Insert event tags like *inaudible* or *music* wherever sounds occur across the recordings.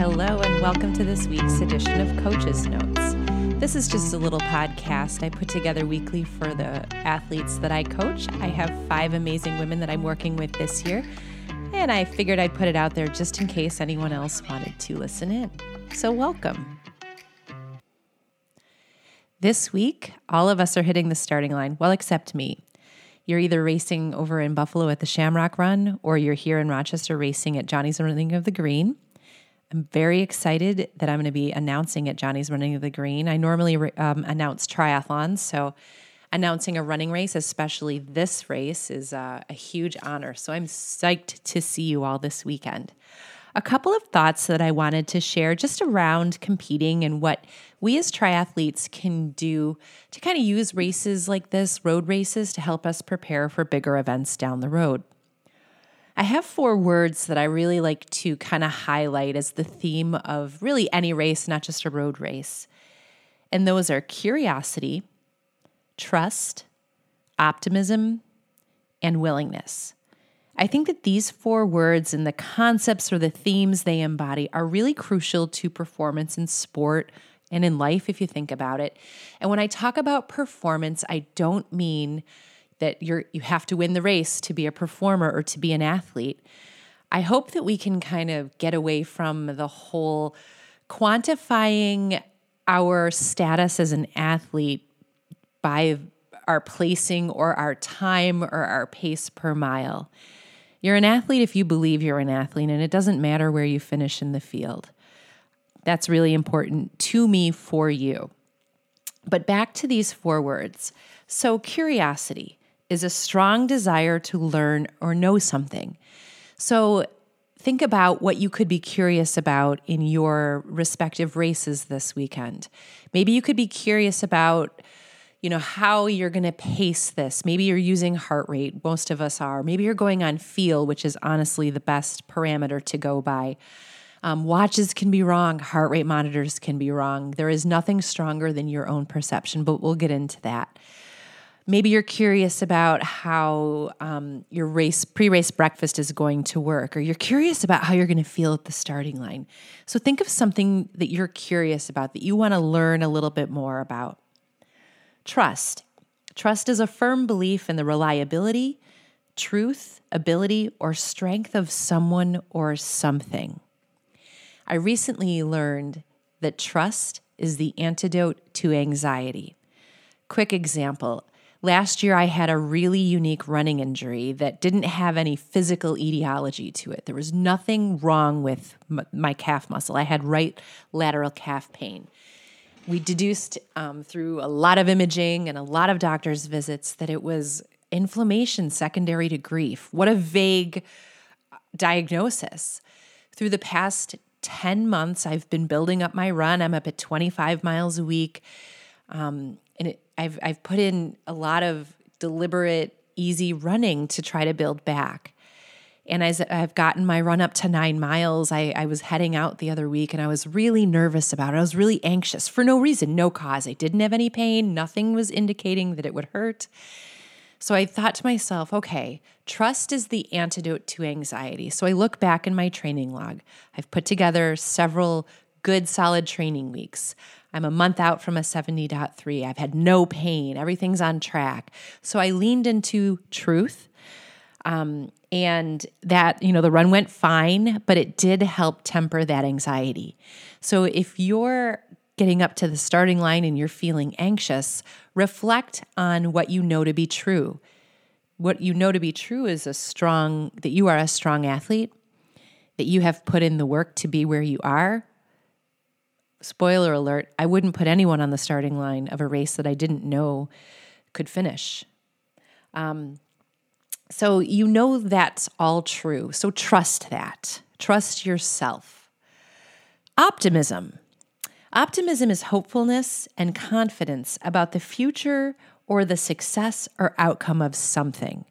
Hello, and welcome to this week's edition of Coaches Notes. This is just a little podcast I put together weekly for the athletes that I coach. I have five amazing women that I'm working with this year, and I figured I'd put it out there just in case anyone else wanted to listen in. So, welcome. This week, all of us are hitting the starting line, well, except me. You're either racing over in Buffalo at the Shamrock Run, or you're here in Rochester racing at Johnny's Running of the Green. I'm very excited that I'm going to be announcing at Johnny's Running of the Green. I normally um, announce triathlons, so announcing a running race, especially this race, is uh, a huge honor. So I'm psyched to see you all this weekend. A couple of thoughts that I wanted to share just around competing and what we as triathletes can do to kind of use races like this, road races, to help us prepare for bigger events down the road. I have four words that I really like to kind of highlight as the theme of really any race, not just a road race. And those are curiosity, trust, optimism, and willingness. I think that these four words and the concepts or the themes they embody are really crucial to performance in sport and in life, if you think about it. And when I talk about performance, I don't mean that you're you have to win the race to be a performer or to be an athlete. I hope that we can kind of get away from the whole quantifying our status as an athlete by our placing or our time or our pace per mile. You're an athlete if you believe you're an athlete, and it doesn't matter where you finish in the field. That's really important to me for you. But back to these four words. So, curiosity is a strong desire to learn or know something. So think about what you could be curious about in your respective races this weekend. Maybe you could be curious about you know how you're going to pace this. Maybe you're using heart rate most of us are. Maybe you're going on feel which is honestly the best parameter to go by. Um, watches can be wrong heart rate monitors can be wrong. There is nothing stronger than your own perception but we'll get into that Maybe you're curious about how um, your race pre-race breakfast is going to work, or you're curious about how you're going to feel at the starting line. So think of something that you're curious about that you want to learn a little bit more about. Trust. Trust is a firm belief in the reliability, truth, ability, or strength of someone or something. I recently learned that trust is the antidote to anxiety. Quick example Last year, I had a really unique running injury that didn't have any physical etiology to it. There was nothing wrong with my calf muscle. I had right lateral calf pain. We deduced um, through a lot of imaging and a lot of doctor's visits that it was inflammation secondary to grief. What a vague uh, diagnosis. Through the past 10 months, I've been building up my run. I'm up at 25 miles a week. Um, and it, I've I've put in a lot of deliberate, easy running to try to build back. And as I've gotten my run up to nine miles, I, I was heading out the other week and I was really nervous about it. I was really anxious for no reason, no cause. I didn't have any pain, nothing was indicating that it would hurt. So I thought to myself, okay, trust is the antidote to anxiety. So I look back in my training log. I've put together several good, solid training weeks. I'm a month out from a 70.3. I've had no pain. Everything's on track. So I leaned into truth. Um, and that, you know, the run went fine, but it did help temper that anxiety. So if you're getting up to the starting line and you're feeling anxious, reflect on what you know to be true. What you know to be true is a strong, that you are a strong athlete, that you have put in the work to be where you are, spoiler alert, I wouldn't put anyone on the starting line of a race that I didn't know could finish. Um, so you know that's all true. So trust that. Trust yourself. Optimism. Optimism is hopefulness and confidence about the future or the success or outcome of something.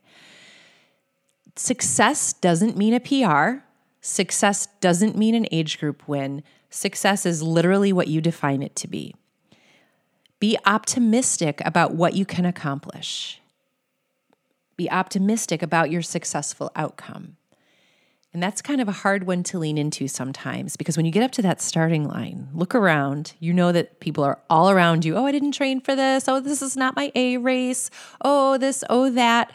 Success doesn't mean a PR. Success doesn't mean an age group win. Success is literally what you define it to be. Be optimistic about what you can accomplish. Be optimistic about your successful outcome. And that's kind of a hard one to lean into sometimes because when you get up to that starting line, look around, you know that people are all around you. Oh, I didn't train for this. Oh, this is not my A race. Oh, this, oh, that.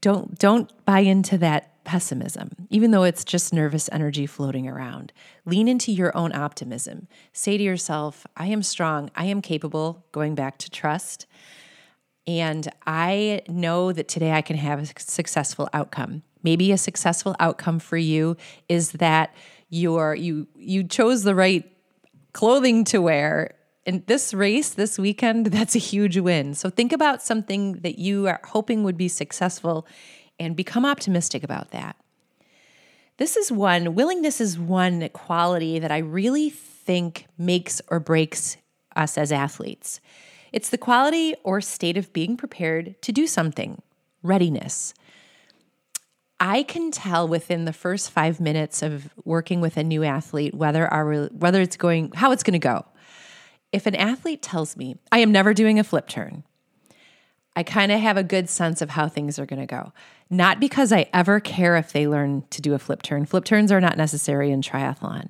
Don't don't buy into that pessimism, even though it's just nervous energy floating around. Lean into your own optimism. Say to yourself, I am strong, I am capable, going back to trust. And I know that today I can have a successful outcome. Maybe a successful outcome for you is that you're you you chose the right clothing to wear in this race this weekend *laughs* that's a huge win so think about something that you are hoping would be successful and become optimistic about that. This is one willingness is one quality that i really think makes or breaks us as athletes. It's the quality or state of being prepared to do something readiness. I can tell within the first five minutes of working with a new athlete whether our whether it's going how it's going to go. If an athlete tells me I am never doing a flip turn, I kind of have a good sense of how things are going to go. Not because I ever care if they learn to do a flip turn. Flip turns are not necessary in triathlon,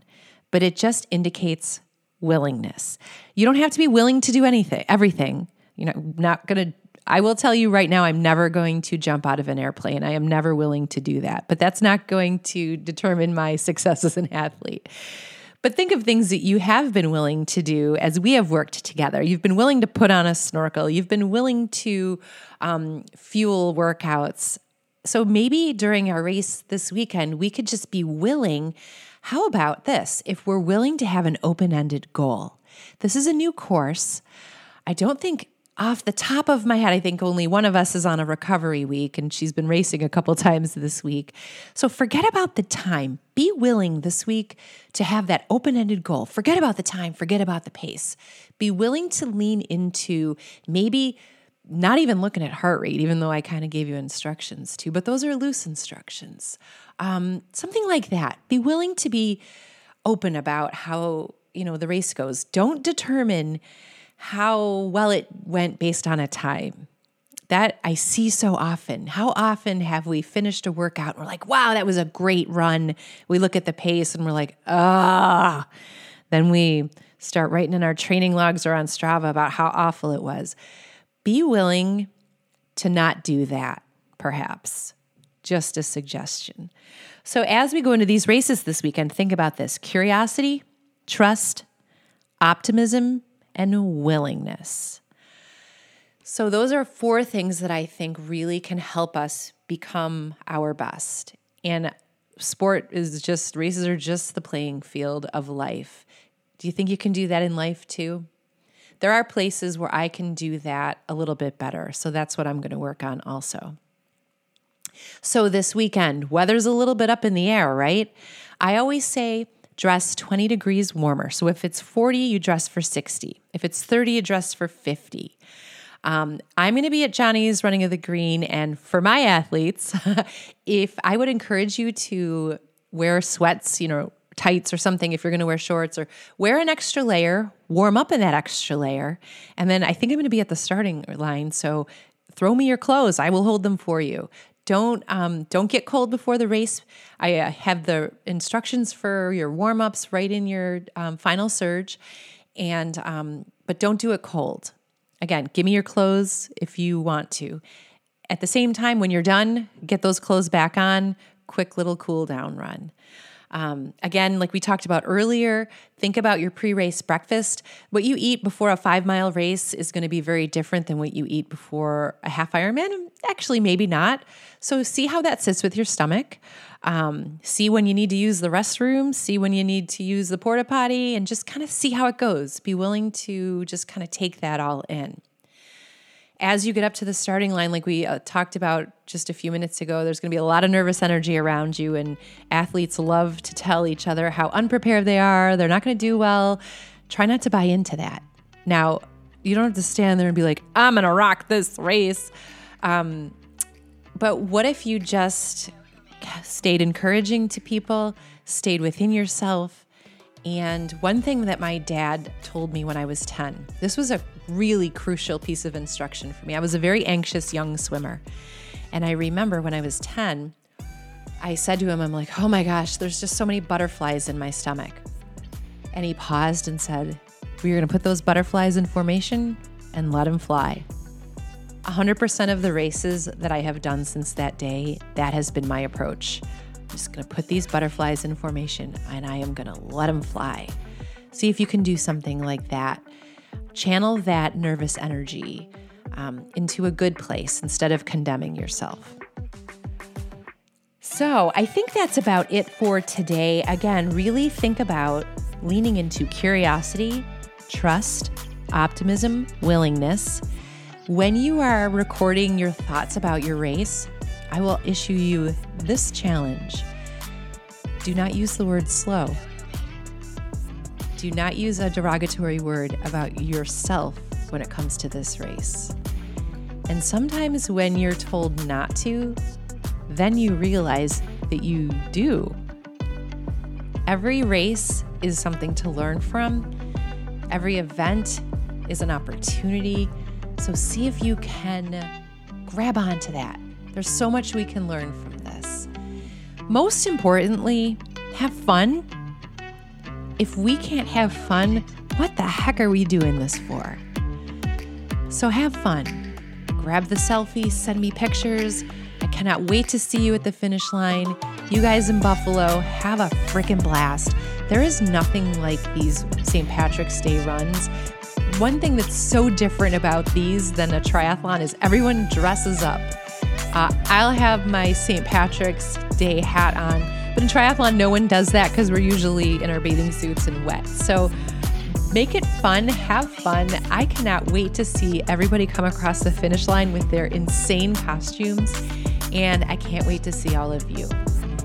but it just indicates willingness. You don't have to be willing to do anything, everything. You know, not going to I will tell you right now, I'm never going to jump out of an airplane. I am never willing to do that, but that's not going to determine my *laughs* success as an athlete. But think of things that you have been willing to do as we have worked together. You've been willing to put on a snorkel, you've been willing to um, fuel workouts. So maybe during our race this weekend, we could just be willing. How about this? If we're willing to have an open ended goal, this is a new course. I don't think off the top of my head, I think only one of us is on a recovery week and she's been racing a couple *laughs* times this week. So forget about the time. Be willing this week to have that open ended goal. Forget about the time, forget about the pace. Be willing to lean into maybe not even looking at heart rate, even though I kind of gave you instructions to, but those are loose instructions. Um, something like that. Be willing to be open about how, you know, the race goes. Don't determine how well it went based on a time. That I see so often. How often have we finished a workout and we're like, wow, that was a great run? We look at the pace and we're like, ah. Then we start writing in our training logs or on Strava about how awful it was. Be willing to not do that, perhaps. Just a suggestion. So, as we go into these races this weekend, think about this curiosity, trust, optimism, and willingness. So, those are four things that I think really can help us become our best. And sport is just, races are just the playing field of life. Do you think you can do that in life too? There are places where I can do that a little bit better. So, that's what I'm going to work on also. So, this weekend, weather's a little bit up in the air, right? I always say, dress 20 degrees warmer. So if it's 40, you dress for 60. If it's 30, you dress for 50. Um, I'm going to be at Johnny's Running of the Green. And for my athletes, *laughs* if I would encourage you to wear sweats, you know, tights or something if you're going to wear shorts or wear an extra layer, warm up in that extra layer. And then I think I'm going to be at the starting line. So throw me your clothes. I will hold them for you. Don't um, don't get cold before the race. I uh, have the instructions for your warm ups right in your um, final surge, and um, but don't do it cold. Again, give me your clothes if you want to. At the same time, when you're done, get those clothes back on. Quick little cool down run. Um, again, like we talked about earlier, think about your pre race breakfast. What you eat before a five mile race is going to be very different than what you eat before a half Ironman. Actually, maybe not. So, see how that sits with your stomach. Um, see when you need to use the restroom, see when you need to use the porta potty, and just kind of see how it goes. Be willing to just kind of take that all in as you get up to the starting line, like we uh, talked about just a few minutes ago, there's going to be a lot of nervous energy around you, and athletes love to tell each other how unprepared they are. They're not going to do well. Try not to buy into that. Now, you don't have to stand there and be like, I'm going to rock this race. Um, but what if you just stayed encouraging to people, stayed within yourself? And one thing that my dad told me when I was 10, this was a really crucial piece of instruction for me. I was a very anxious young swimmer. And I remember when I was 10, I said to him, I'm like, oh my gosh, there's just so many butterflies in my stomach. And he paused and said, We're going to put those butterflies in formation and let them fly. 100% of the races that I have done since that day, that has been my approach. I'm just going to put these butterflies in formation and I am going to let them fly. See if you can do something like that. Channel that nervous energy um, into a good place instead of condemning yourself. So, I think that's about it for today. Again, really think about leaning into curiosity, trust, optimism, willingness. When you are recording your thoughts about your race, I will issue you this challenge. Do not use the word slow. Do not use a derogatory word about yourself when it comes to this race. And sometimes when you're told not to, then you realize that you do. Every race is something to learn from, every event is an opportunity. So see if you can grab onto that. There's so much we can learn from this. Most importantly, have fun. If we can't have fun, what the heck are we doing this for? So have fun. Grab the selfie, send me pictures. I cannot wait to see you at the finish line. You guys in Buffalo, have a freaking blast. There is nothing like these St. Patrick's Day runs. One thing that's so different about these than a triathlon is everyone dresses up. Uh, I'll have my St. Patrick's Day hat on, but in triathlon, no one does that because we're usually in our bathing suits and wet. So make it fun, have fun. I cannot wait to see everybody come across the finish line with their insane costumes and I can't wait to see all of you.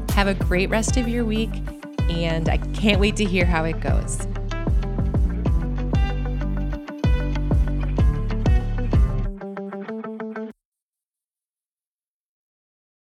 Have a great rest of your week, and I can't wait to hear how it goes.